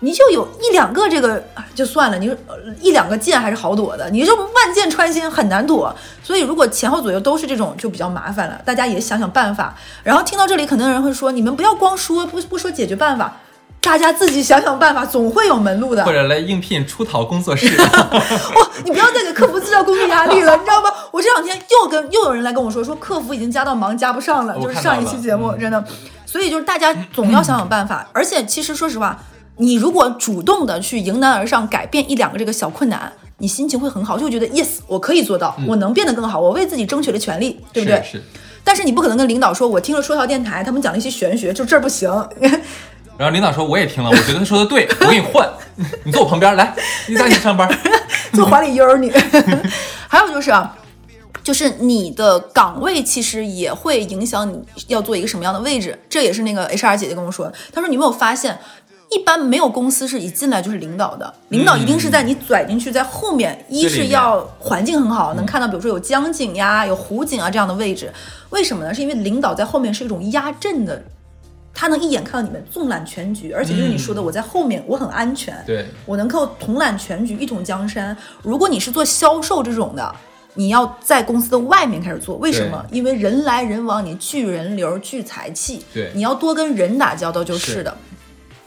你就有一两个这个啊就算了，你说呃一两个箭还是好躲的，你就万箭穿心很难躲。所以如果前后左右都是这种，就比较麻烦了。大家也想想办法。然后听到这里，可能有人会说，你们不要光说不不说解决办法，大家自己想想办法，总会有门路的。或者来应聘出逃工作室。[LAUGHS] 哇，你不要再给客服制造工作压力了，[LAUGHS] 你知道吗？我这两天又跟又有人来跟我说，说客服已经加到忙加不上了，就是上一期节目，嗯真的。所以就是大家总要想想办法，而且其实说实话，你如果主动的去迎难而上，改变一两个这个小困难。你心情会很好，就会觉得 yes，我可以做到，我能变得更好，我为自己争取了权利，对不对？是是。但是你不可能跟领导说，我听了说笑电台，他们讲了一些玄学，就这儿不行。[LAUGHS] 然后领导说我也听了，我觉得他说的对，[LAUGHS] 我给你换，你坐我旁边来，你在你上班。[LAUGHS] 坐怀里悠儿女。还有就是啊，就是你的岗位其实也会影响你要做一个什么样的位置，这也是那个 HR 姐姐跟我说的。她说你有没有发现？一般没有公司是一进来就是领导的，领导一定是在你拽进去，在后面，一是要环境很好，能看到比如说有江景呀、有湖景啊这样的位置。为什么呢？是因为领导在后面是一种压阵的，他能一眼看到你们纵览全局，而且就是你说的，我在后面我很安全，对，我能够统揽全局，一统江山。如果你是做销售这种的，你要在公司的外面开始做，为什么？因为人来人往，你聚人流、聚财气，对你要多跟人打交道就是的。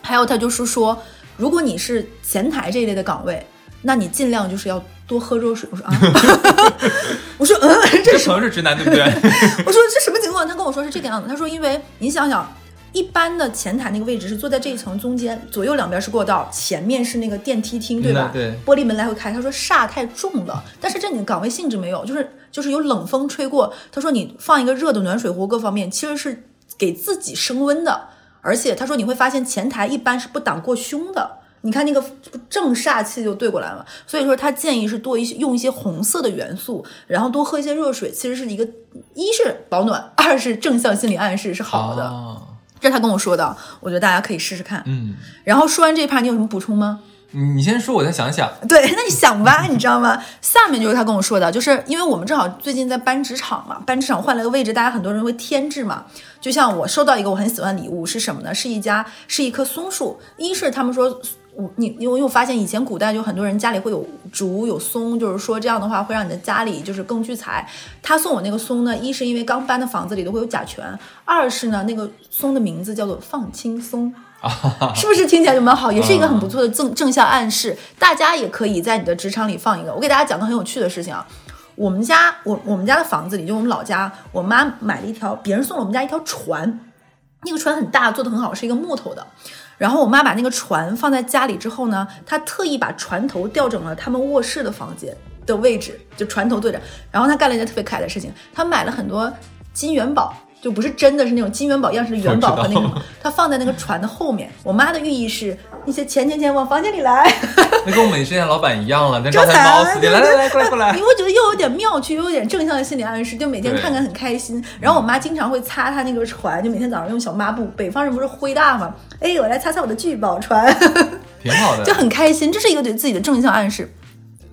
还有，他就是说，如果你是前台这一类的岗位，那你尽量就是要多喝热水。我说啊，[LAUGHS] 我说嗯，这这朋友是直男对不对？[LAUGHS] 我说这什么情况？他跟我说是这个样子。他说，因为你想想，一般的前台那个位置是坐在这一层中间，左右两边是过道，前面是那个电梯厅，对吧？嗯对玻璃门来回开。他说煞太重了，但是这你岗位性质没有，就是就是有冷风吹过。他说你放一个热的暖水壶，各方面其实是给自己升温的。而且他说你会发现前台一般是不挡过胸的。你看那个正煞气就对过来了，所以说他建议是多一些用一些红色的元素，然后多喝一些热水，其实是一个一是保暖，二是正向心理暗示是好的。啊这是他跟我说的，我觉得大家可以试试看。嗯，然后说完这一趴，你有什么补充吗？你先说，我再想想。对，[LAUGHS] 那你想吧，[LAUGHS] 你知道吗？下面就是他跟我说的，就是因为我们正好最近在搬职场嘛，搬职场换了个位置，大家很多人会添置嘛。就像我收到一个我很喜欢的礼物是什么呢？是一家是一棵松树，一是他们说。我你因为我发现以前古代就很多人家里会有竹有松，就是说这样的话会让你的家里就是更聚财。他送我那个松呢，一是因为刚搬的房子里都会有甲醛，二是呢那个松的名字叫做放轻松。[LAUGHS] 是不是听起来就蛮好？也是一个很不错的正正向暗示。大家也可以在你的职场里放一个。我给大家讲个很有趣的事情啊，我们家我我们家的房子里，就我们老家，我妈买了一条，别人送了我们家一条船，那个船很大，做的很好，是一个木头的。然后我妈把那个船放在家里之后呢，她特意把船头调整了他们卧室的房间的位置，就船头对着。然后她干了一件特别可爱的事情，她买了很多金元宝。就不是真的是那种金元宝样式的元宝和那个什么，它放在那个船的后面。我妈的寓意是那些钱钱钱往房间里来，[LAUGHS] 那跟我们之前老板一样了，那招招财猫。来来来，过来过来你。会觉得又有点妙趣，又有点正向的心理暗示，就每天看看很开心。然后我妈经常会擦她那个船，就每天早上用小抹布。北方人不是灰大吗？哎，我来擦擦我的聚宝船，挺好的，[LAUGHS] 就很开心。这是一个对自己的正向暗示。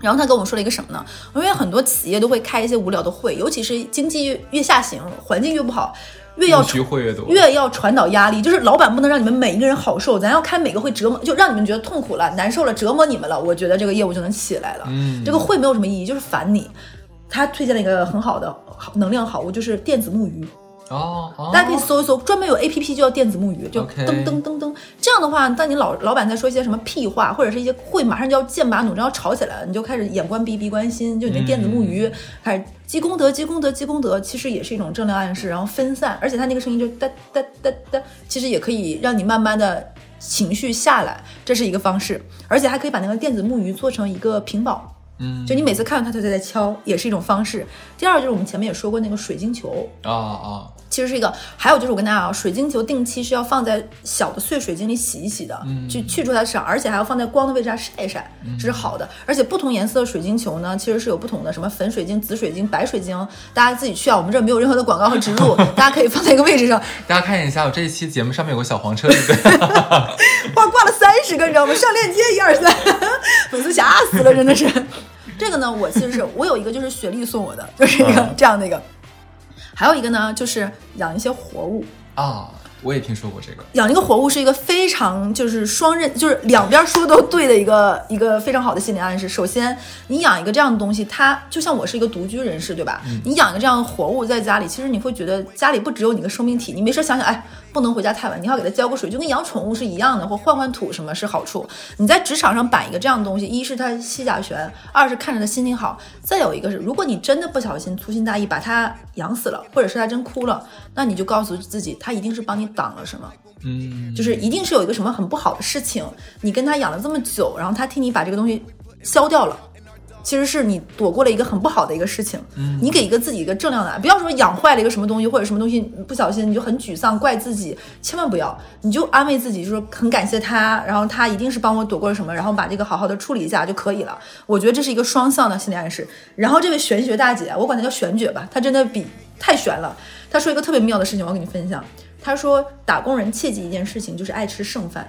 然后他跟我们说了一个什么呢？因为很多企业都会开一些无聊的会，尤其是经济越越下行，环境越不好，越要越多，越要传导压力，就是老板不能让你们每一个人好受，咱要开每个会折磨，就让你们觉得痛苦了、难受了、折磨你们了，我觉得这个业务就能起来了。嗯这个会没有什么意义，就是烦你。他推荐了一个很好的好能量好物，就是电子木鱼。哦，哦大家可以搜一搜，专门有 A P P 就叫电子木鱼，就噔噔噔噔。这样的话，当你老老板在说一些什么屁话，或者是一些会马上就要剑拔弩张要吵起来了，你就开始眼观鼻，鼻观心，就你那电子木鱼、开始积功德，积功德，积功德，其实也是一种正能量暗示，然后分散，而且它那个声音就哒哒哒哒，其实也可以让你慢慢的情绪下来，这是一个方式，而且还可以把那个电子木鱼做成一个屏保。嗯就你每次看到它，它就在敲，也是一种方式。第二就是我们前面也说过那个水晶球，啊啊，其实是一个，还有就是我跟大家讲，水晶球定期是要放在小的碎水晶里洗一洗的，去去除它的伤，而且还要放在光的位置上晒一晒，这是好的。而且不同颜色的水晶球呢，其实是有不同的，什么粉水晶、紫水晶、白水晶，大家自己去啊，我们这儿没有任何的广告和植入，[LAUGHS] 大家可以放在一个位置上，大家看一下，我这一期节目上面有个小黄车，对不对？[LAUGHS] 哇，挂了三十个，你知道吗？上链接一二三，粉丝吓死了，真的是。[LAUGHS] 这个呢，我其实是我有一个就是雪莉送我的，就是一个嗯这样的一个，还有一个呢就是养一些活物。啊，我也听说过这个。养一个活物是一个非常就是双刃，就是两边说都对的一个一个非常好的心理暗示。首先，你养一个这样的东西，它就像我是一个独居人士，对吧？你养一个这样的活物在家里，其实你会觉得家里不只有你个生命体，你没事想想，哎，不能回家太晚，你要给它浇个水，就跟养宠物是一样的，或换换土什么是好处。你在职场上摆一个这样的东西，一是它吸甲醛，二是看着它心情好，再有一个是，如果你真的不小心粗心大意把它养死了，或者是它真哭了，那你就告诉自己，它一定是帮你挡了什么。嗯，就是一定是有一个什么很不好的事情，你跟他养了这么久，然后他替你把这个东西消掉了。其实是你躲过了一个很不好的一个事情，嗯你给一个自己一个正量的，不要说养坏了一个什么东西或者什么东西不小心你就很沮丧怪自己，千万不要，你就安慰自己，就说很感谢他，然后他一定是帮我躲过了什么，然后把这个好好的处理一下就可以了。我觉得这是一个双向的心理暗示。然后这位玄学大姐，我管她叫玄觉吧，她真的比太玄了。她说一个特别妙的事情，我要跟你分享。她说打工人切记一件事情，就是爱吃剩饭。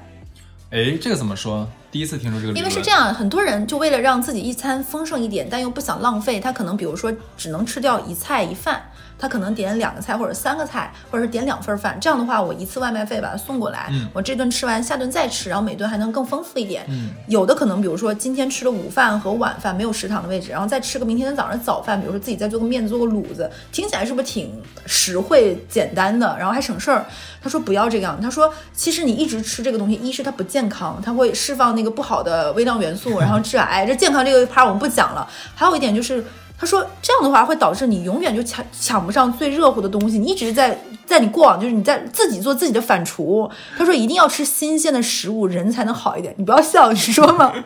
哎，这个怎么说？第一次听说这个。因为是这样，很多人就为了让自己一餐丰盛一点，但又不想浪费，他可能比如说只能吃掉一菜一饭，他可能点两个菜或者三个菜，或者是点两份饭。这样的话，我一次外卖费把它送过来，嗯我这顿吃完，下顿再吃，然后每顿还能更丰富一点。嗯有的可能比如说今天吃了午饭和晚饭没有食堂的位置，然后再吃个明天的早上早饭，比如说自己再做个面做个卤子，听起来是不是挺实惠简单的，然后还省事儿？他说不要这样，他说其实你一直吃这个东西，一是它不健康，它会释放那个不好的微量元素，然后致癌。这健康这个 part 我们不讲了。还有一点就是，他说这样的话会导致你永远就抢抢不上最热乎的东西，你一直在在你过往就是你在自己做自己的反刍。他说一定要吃新鲜的食物，人才能好一点。你不要笑，你说嘛？[LAUGHS]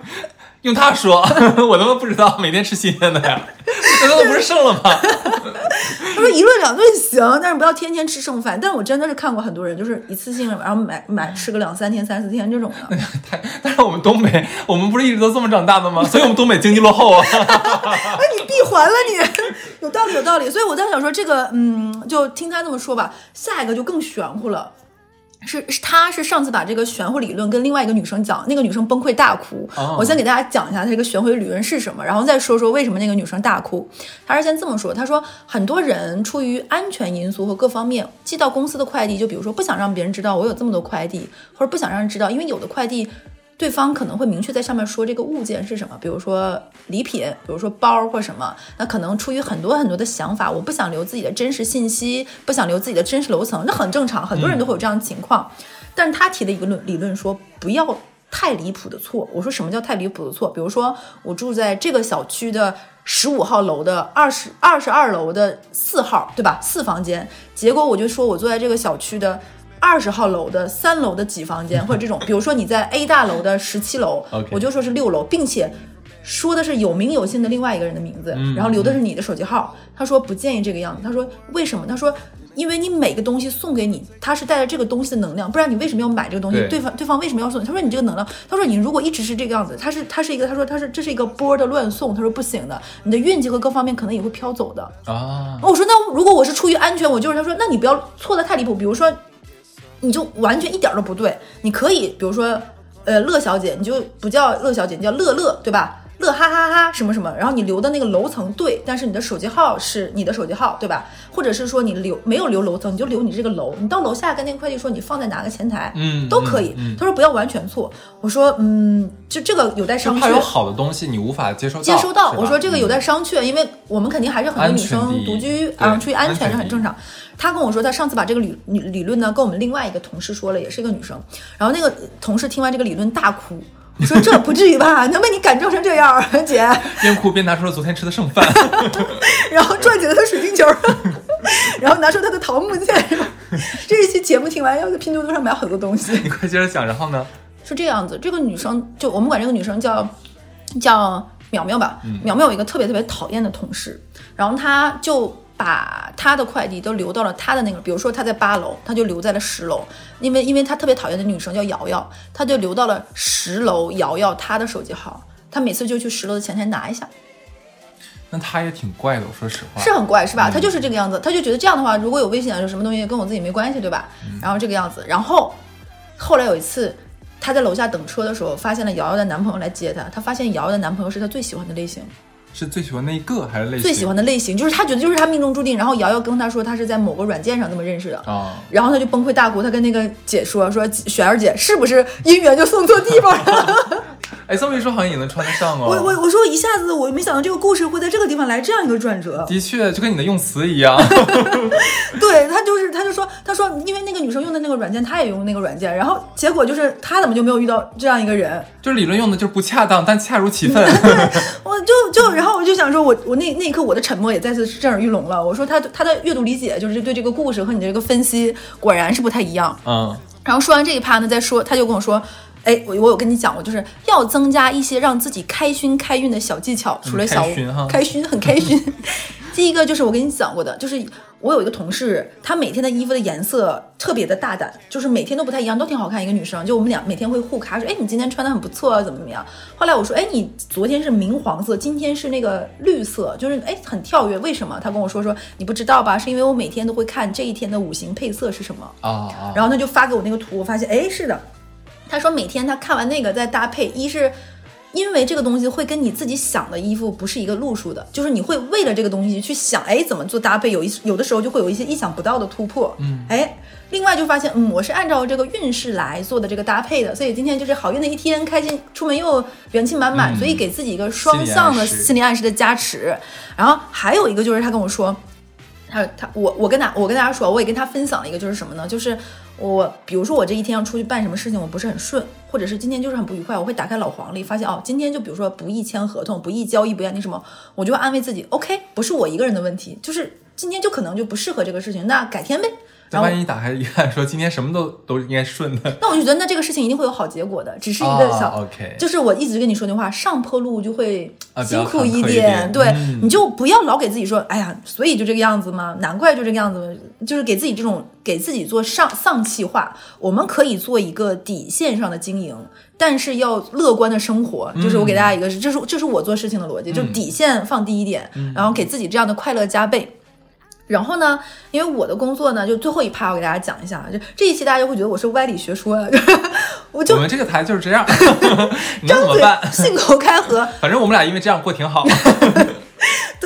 用他说，[LAUGHS] 我他妈不知道每天吃新鲜的呀，那他妈不是剩了吗？他说一顿两顿行，但是不要天天吃剩饭。但我真的是看过很多人，就是一次性然后买买吃个两三天、三四天这种的。太，[LAUGHS] 但是我们东北，我们不是一直都这么长大的吗？所以我们东北经济落后啊。哎，你闭环了你，[LAUGHS] 有道理有道理。所以我在想说，这个嗯，就听他这么说吧，下一个就更玄乎了。是是，他是上次把这个玄乎理论跟另外一个女生讲，那个女生崩溃大哭。哦我先给大家讲一下这个玄乎理论是什么，然后再说说为什么那个女生大哭。他是先这么说，他说很多人出于安全因素和各方面寄到公司的快递，就比如说不想让别人知道我有这么多快递，或者不想让人知道，因为有的快递。对方可能会明确在上面说这个物件是什么，比如说礼品，比如说包或什么，那可能出于很多很多的想法，我不想留自己的真实信息，不想留自己的真实楼层，那很正常，很多人都会有这样的情况。但是他提了一个论理论说，不要太离谱的错。我说什么叫太离谱的错？比如说我住在这个小区的十五号楼的二十二十二楼的四号，对吧？四房间，结果我就说我坐在这个小区的。二十号楼的三楼的几房间，或者这种，比如说你在 A 大楼的十七楼我就说是六楼，并且说的是有名有姓的另外一个人的名字，嗯然后留的是你的手机号。他说不建议这个样子。他说为什么？他说因为你每个东西送给你，它是带着这个东西的能量，不然你为什么要买这个东西？对对方对方为什么要送你？他说你这个能量，他说你如果一直是这个样子，他是他是一个，他说他是这是一个波的乱送，他说不行的，你的运气和各方面可能也会飘走的。啊，我说那如果我是出于安全，我就是他说那你不要错的太离谱，比如说你就完全一点都不对，你可以比如说呃乐小姐，你就不叫乐小姐，你叫乐乐，对吧？乐哈哈哈什么什么，然后你留的那个楼层对，但是你的手机号是你的手机号，对吧？或者是说你留没有留楼层，你就留你这个楼，你到楼下跟那个快递说你放在哪个前台，嗯都可以。嗯嗯他说不要完全错，我说嗯，就这个有待商榷。就怕有好的东西你无法接收到。接收到，我说这个有待嗯商榷，因为我们肯定还是很多女生独居啊，出于安全是很正常。他跟我说，他上次把这个理理理论呢跟我们另外一个同事说了，也是一个女生，然后那个同事听完这个理论大哭。我说这不至于吧？能被你感动成这样，[LAUGHS] 姐？边哭边拿出了昨天吃的剩饭。[LAUGHS] 然后转起了他水晶球，[LAUGHS] 然后拿出他的桃木剑。这一期节目听完，要在拼多多上买很多东西。你快接着讲，然后呢？是这样子，这个女生就我们管这个女生叫叫淼淼吧。淼淼有一个特别特别讨厌的同事，然后她就把他的快递都留到了他的那个，比如说他在八楼，他就留在了十楼，因为因为他特别讨厌的女生叫瑶瑶，他就留到了十楼瑶瑶她的手机号，他每次就去十楼的前台拿一下。那他也挺怪的，我说实话。是很怪，是吧？他就是这个样子，他就觉得这样的话，如果有危险，有什么东西跟我自己没关系，对吧？然后这个样子，然后后来有一次，他在楼下等车的时候，发现了瑶瑶的男朋友来接她，她发现瑶瑶的男朋友是她最喜欢的类型，是最喜欢那一个还是类型？最喜欢的类型，就是他觉得就是他命中注定。然后瑶瑶跟他说，他是在某个软件上这么认识的。啊。然后他就崩溃大哭，他跟那个姐说：“说雪儿姐，是不是姻缘就送错地方了？”哎，这么一说好像也能穿得上哦。我我我说一下子我没想到这个故事会在这个地方来这样一个转折。的确就跟你的用词一样。[LAUGHS] 对他就是，他就说，他说，因为那个女生用的那个软件，他也用那个软件，然后结果就是他怎么就没有遇到这样一个人？就是理论用的就是不恰当，但恰如其分。[LAUGHS] 我就就，然后我就想说我，我那那一刻我的沉默也再次震耳欲聋了。我说他他的阅读理解就是对这个故事和你的这个分析果然是不太一样。嗯，然后说完这一趴呢，再说他就跟我说。哎，我我有跟你讲过，就是要增加一些让自己开心开运的小技巧，除了小开心哈开心很开心。[LAUGHS] 第一个就是我跟你讲过的，就是我有一个同事，她每天的衣服的颜色特别的大胆，就是每天都不太一样，都挺好看。一个女生，就我们俩每天会互卡，说，哎，你今天穿的很不错啊，怎么怎么样？后来我说，哎，你昨天是明黄色，今天是那个绿色，就是哎很跳跃，为什么？她跟我说说，你不知道吧？是因为我每天都会看这一天的五行配色是什么。然后她就发给我那个图，我发现，哎，是的，他说每天他看完那个再搭配，一是因为这个东西会跟你自己想的衣服不是一个路数的，就是你会为了这个东西去想，哎，怎么做搭配，有一有的时候就会有一些意想不到的突破，嗯，哎。另外就发现，嗯，我是按照这个运势来做的这个搭配的，所以今天就是好运的一天，开心出门又元气满满，嗯所以给自己一个双向的心理暗示心理暗示的加持。然后还有一个就是他跟我说，他他我我跟他我跟大家说，我也跟他分享了一个就是什么呢？就是我比如说我这一天要出去办什么事情，我不是很顺，或者是今天就是很不愉快，我会打开老黄历，发现哦，今天就比如说不宜签合同，不宜交易，不易那什么，我就安慰自己，OK，不是我一个人的问题，就是今天就可能就不适合这个事情，那改天呗。那万一打开一看，说今天什么都都应该顺的，那我就觉得那这个事情一定会有好结果的，只是一个小。啊 OK，就是我一直跟你说那话，上坡路就会辛苦一点，对，嗯你就不要老给自己说，哎呀，所以就这个样子嘛，难怪就这个样子，就是给自己这种给自己做上丧气话。我们可以做一个底线上的经营，但是要乐观的生活。就是我给大家一个，这是这是我做事情的逻辑，就底线放低一点，然后给自己这样的快乐加倍。然后呢，因为我的工作呢，就最后一趴我给大家讲一下，就这一期大家就会觉得我是歪理学说，[LAUGHS] 我就我们这个台就是这样，[LAUGHS] [LAUGHS] 你能怎张嘴么办？信口开河。反正我们俩因为这样过挺好。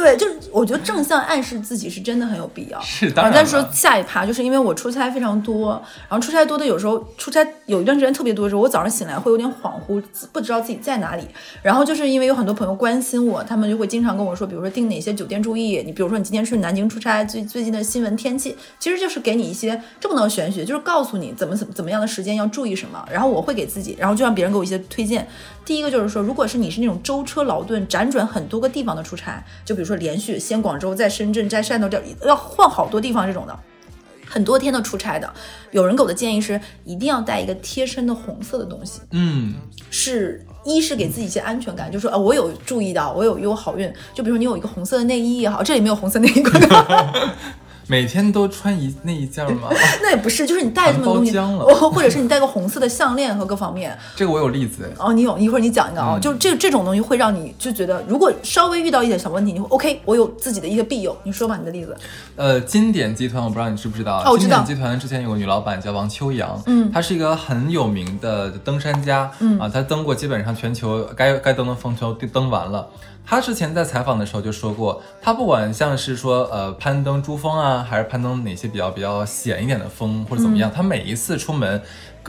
对，就是我觉得正向暗示自己是真的很有必要。是当然再说下一趴，就是因为我出差非常多，然后出差多的有时候出差有一段时间特别多的时候，我早上醒来会有点恍惚，不知道自己在哪里。然后就是因为有很多朋友关心我，他们就会经常跟我说，比如说订哪些酒店注意，你比如说你今天去南京出差，最最近的新闻天气，其实就是给你一些这不能玄学，就是告诉你怎么怎么怎么样的时间要注意什么。然后我会给自己，然后就让别人给我一些推荐。第一个就是说，如果是你是那种舟车劳顿、辗转很多个地方的出差，就比如说连续先广州，再深圳，再汕头，这要换好多地方这种的。很多天的出差的，有人给我的建议是，一定要带一个贴身的红色的东西，嗯，是一是给自己一些安全感，就说啊，我有注意到，我有有好运。就比如说你有一个红色的内衣也好，这里没有红色内衣广告，[LAUGHS] 每天都穿一那一件吗？[LAUGHS] 那也不是，就是你戴这么东西，包浆了哦 [LAUGHS] 或者是你戴个红色的项链和各方面。[LAUGHS] 这个我有例子，哦，你有一会儿你讲一个啊、嗯就是这这种东西会让你就觉得，如果稍微遇到一点小问题，你会 OK，我有自己的一个庇佑。你说吧，你的例子。呃，金典集团我不知道你知不知道啊？哦我知道金典集团之前有个女老板叫王秋阳，嗯她是一个很有名的登山家，嗯啊，她登过基本上全球该该登的峰都登完了。她之前在采访的时候就说过，他不管像是说呃攀登珠峰啊，还是攀登哪些比较比较险一点的峰或者怎么嗯样，他每一次出门，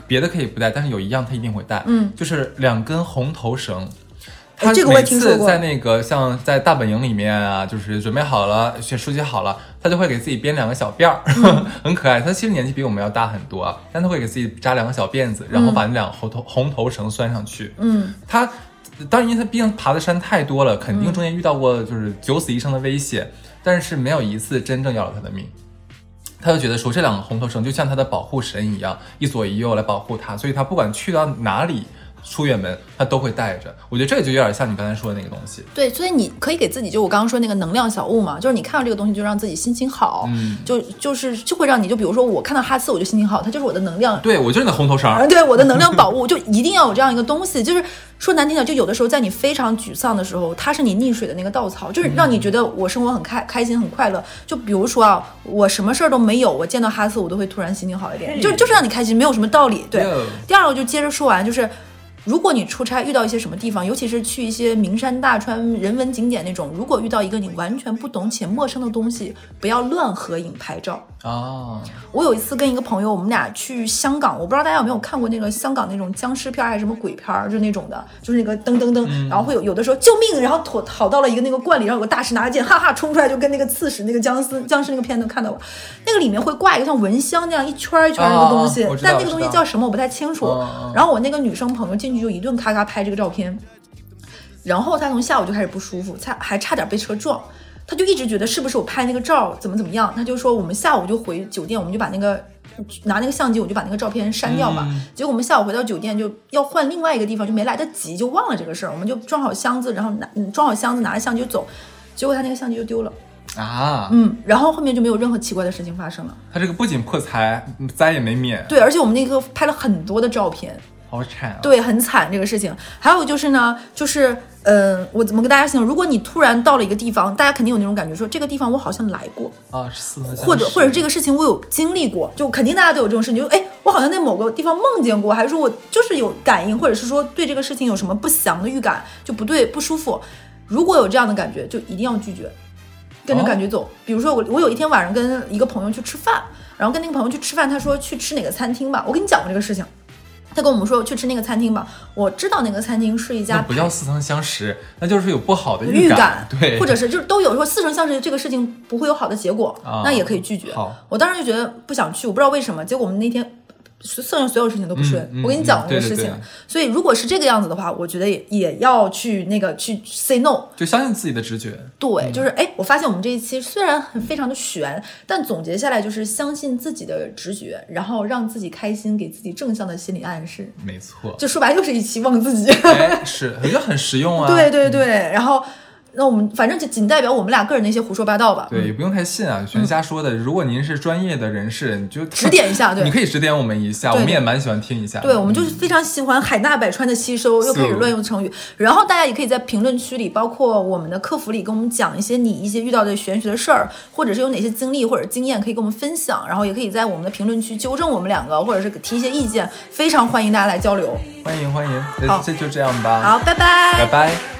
别的可以不带，但是有一样他一定会带，嗯，就是两根红头绳。他每次在那个像在大本营里面啊，就是准备好了，选书写好了，他就会给自己编两个小辫儿，嗯 [LAUGHS] 很可爱。他其实年纪比我们要大很多啊，但他会给自己扎两个小辫子，然后把那两个红头红头绳拴上去。嗯他当然，因为他毕竟爬的山太多了，肯定中间遇到过就是九死一生的危险，但是没有一次真正要了他的命。他就觉得说这两个红头绳就像他的保护神一样，一左一右来保护他，所以他不管去到哪里出远门，他都会带着。我觉得这个就有点像你刚才说的那个东西。对，所以你可以给自己，就我刚刚说那个能量小物嘛，就是你看到这个东西就让自己心情好，嗯就就是就会让你就比如说我看到哈斯我就心情好，它就是我的能量对我就是那红头绳 [LAUGHS] 对我的能量宝物，就一定要有这样一个东西。就是说难听点，就有的时候在你非常沮丧的时候，它是你溺水的那个稻草，就是让你觉得我生活很开开心很快乐。就比如说啊，我什么事儿都没有，我见到哈斯我都会突然心情好一点，就就是让你开心，没有什么道理。对，第二个就接着说完，就是。如果你出差遇到一些什么地方，尤其是去一些名山大川、人文景点那种，如果遇到一个你完全不懂且陌生的东西，不要乱合影拍照。啊，我有一次跟一个朋友，我们俩去香港，我不知道大家有没有看过那个香港那种僵尸片还是什么鬼片，就那种的，就是那个噔噔噔，然后会有有的时候救命，然后躲逃到了一个那个罐里，然后有个大师拿着剑，哈哈冲出来，就跟那个刺史那个僵尸僵尸那个片子看到过，那个里面会挂一个像蚊香那样一圈一圈儿那个东西，但那个东西叫什么我不太清楚。然后我那个女生朋友进去就一顿咔咔拍这个照片，然后他从下午就开始不舒服，差还差点被车撞。他就一直觉得是不是我拍那个照怎么怎么样，他就说我们下午就回酒店，我们就把那个拿那个相机，我就把那个照片删掉嘛。嗯结果我们下午回到酒店就要换另外一个地方，就没来得及，就忘了这个事儿。我们就装好箱子，然后拿嗯装好箱子，拿着相机就走。结果他那个相机就丢了，啊，嗯，然后后面就没有任何奇怪的事情发生了。他这个不仅破财，灾也没免，对，而且我们那个拍了很多的照片，好惨啊。对，很惨这个事情。还有就是呢，就是嗯、呃我怎么跟大家形容？如果你突然到了一个地方，大家肯定有那种感觉，说这个地方我好像来过，啊，或者或者这个事情我有经历过，就肯定大家都有这种事情，就哎，我好像在某个地方梦见过，还是说我就是有感应，或者是说对这个事情有什么不祥的预感，就不对不舒服。如果有这样的感觉，就一定要拒绝，跟着感觉走。比如说我我有一天晚上跟一个朋友去吃饭，然后跟那个朋友去吃饭，他说去吃哪个餐厅吧，我跟你讲过这个事情。他跟我们说去吃那个餐厅吧，我知道那个餐厅是一家不叫似曾相识，那就是有不好的预感，对，或者是就是都有说似曾相识，这个事情不会有好的结果，啊那也可以拒绝。我当时就觉得不想去，我不知道为什么，结果我们那天。剩下所有事情都不顺，嗯嗯我跟你讲过这个事情，嗯对对对所以如果是这个样子的话，我觉得也也要去那个去 say no，就相信自己的直觉。对，就是哎，我发现我们这一期虽然很非常的悬，但总结下来就是相信自己的直觉，然后让自己开心，给自己正向的心理暗示。没错，就说白了，又是一期忘自己。哎，是，我觉得很实用啊。[LAUGHS] 对对对，然后那我们反正就仅代表我们俩个人的一些胡说八道吧。对，也不用太信啊，全瞎说的。如果您是专业的人士，你就指点一下 [LAUGHS] 对你可以指点我们一下，我们也蛮喜欢听一下。对，我们就是非常喜欢海纳百川的吸收，又开始乱用成语。然后大家也可以在评论区里，包括我们的客服里，跟我们讲一些你一些遇到的玄学的事儿，或者是有哪些经历或者经验可以跟我们分享。然后也可以在我们的评论区纠正我们两个，或者是提一些意见，非常欢迎大家来交流。欢迎欢迎，好那这就这样吧，好，拜拜拜拜。